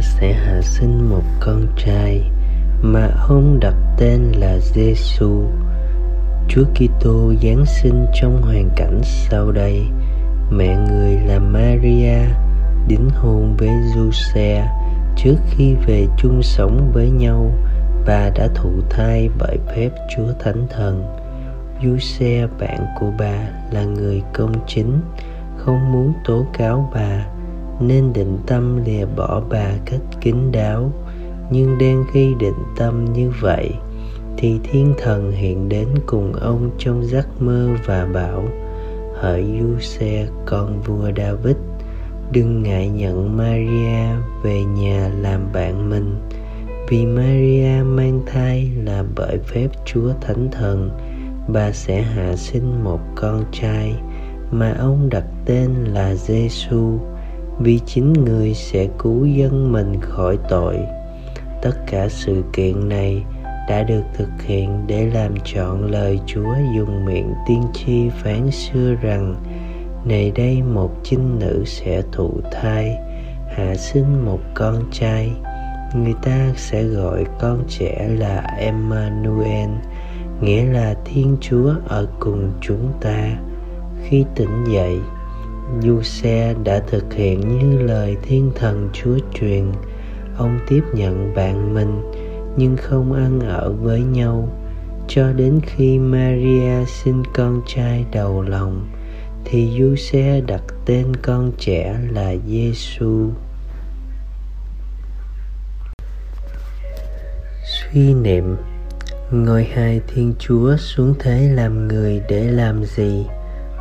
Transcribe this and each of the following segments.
Sẽ hạ sinh một con trai mà ông đặt tên là Giêsu. Chúa Kitô giáng sinh trong hoàn cảnh sau đây. Mẹ người là Maria đính hôn với Giuse trước khi về chung sống với nhau. Bà đã thụ thai bởi phép Chúa Thánh Thần. Giuse bạn của bà là người công chính, không muốn tố cáo bà nên định tâm lìa bỏ bà cách kín đáo. Nhưng đang khi định tâm như vậy, thì thiên thần hiện đến cùng ông trong giấc mơ và bảo, hỡi du xe, con vua david, đừng ngại nhận maria về nhà làm bạn mình, vì maria mang thai là bởi phép chúa thánh thần. Bà sẽ hạ sinh một con trai mà ông đặt tên là giêsu vì chính người sẽ cứu dân mình khỏi tội. Tất cả sự kiện này đã được thực hiện để làm trọn lời chúa dùng miệng tiên tri phán xưa rằng, này đây một chinh nữ sẽ thụ thai, hạ sinh một con trai. Người ta sẽ gọi con trẻ là emmanuel, nghĩa là thiên chúa ở cùng chúng ta. Khi tỉnh dậy du xe đã thực hiện như lời thiên thần chúa truyền. Ông tiếp nhận bạn mình, nhưng không ăn ở với nhau, cho đến khi maria sinh con trai đầu lòng, thì du xe đặt tên con trẻ là giêsu suy niệm, ngôi hai thiên chúa xuống thế làm người để làm gì?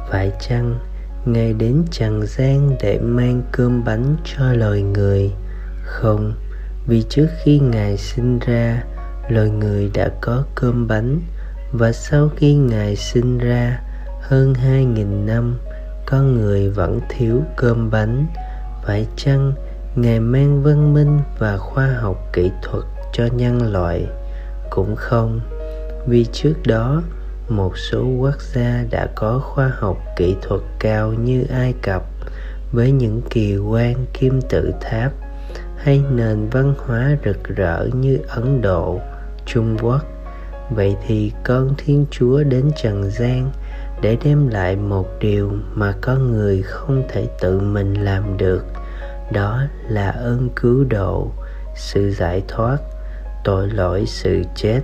Phải chăng ngài đến trần gian để mang cơm bánh cho loài người. Không, vì trước khi ngài sinh ra, loài người đã có cơm bánh. Và sau khi ngài sinh ra, hơn hai nghìn năm con người vẫn thiếu cơm bánh. Phải chăng ngài mang văn minh và khoa học kỹ thuật cho nhân loại? Cũng không, vì trước đó một số quốc gia đã có khoa học kỹ thuật cao như ai cập với những kỳ quan kim tự tháp hay nền văn hóa rực rỡ như ấn độ, trung quốc. Vậy thì con thiên chúa đến trần gian để đem lại một điều mà con người không thể tự mình làm được, đó là ơn cứu độ, sự giải thoát, tội lỗi, sự chết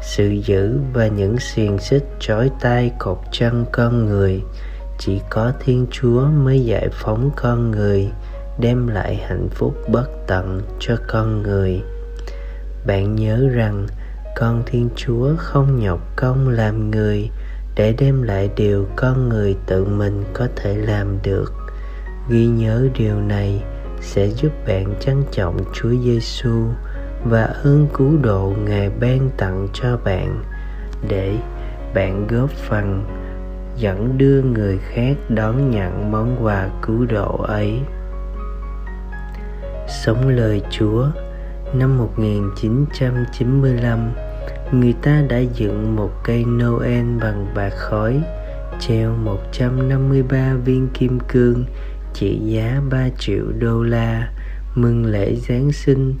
sự giữ và những xiềng xích trói tay cột chân con người, chỉ có thiên chúa mới giải phóng con người, đem lại hạnh phúc bất tận cho con người. Bạn nhớ rằng, con thiên chúa không nhọc công làm người để đem lại điều con người tự mình có thể làm được. Ghi nhớ điều này sẽ giúp bạn trân trọng chúa giêsu và ơn cứu độ ngài ban tặng cho bạn, để bạn góp phần dẫn đưa người khác đón nhận món quà cứu độ ấy. Sống lời Chúa, năm 1995 người ta đã dựng một cây Noel bằng bạc khói, treo 153 viên kim cương, trị giá 3 triệu đô la, mừng lễ Giáng sinh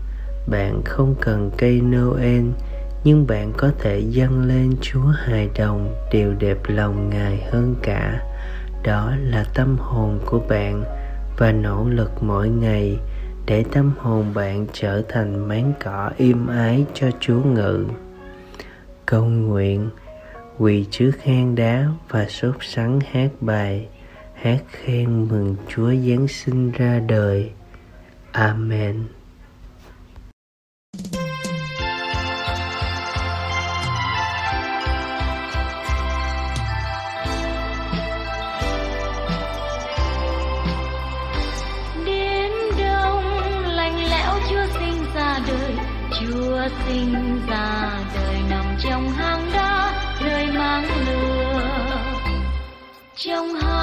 bạn không cần cây noel, nhưng bạn có thể dâng lên chúa hài đồng điều đẹp lòng ngài hơn cả. Đó là tâm hồn của bạn và nỗ lực mỗi ngày để tâm hồn bạn trở thành máng cỏ im ái cho chúa ngự. Cầu nguyện, quỳ trước hang đá và sốt sắng hát bài, hát khen mừng chúa giáng sinh ra đời. Amen. Sinh ra đời nằm trong hang đá nơi mang lửa. Trong hang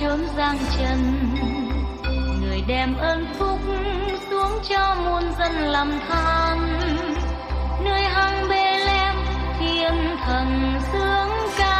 chốn giang trần. Người đem ơn phúc xuống cho muôn dân làm than. Nơi hang bê lem thiên thần dương cao.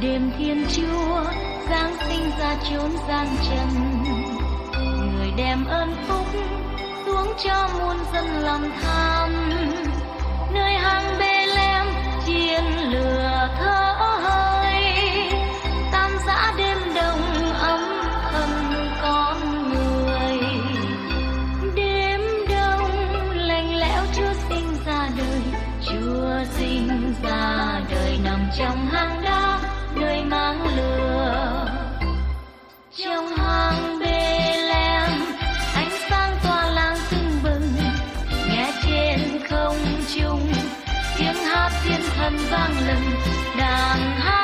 Đêm thiên chúa giáng sinh ra chốn gian trần người đem ơn phúc xuống cho muôn dân lòng tham nơi hang bê lem chiên lửa thơm. Vang lừng đàn hát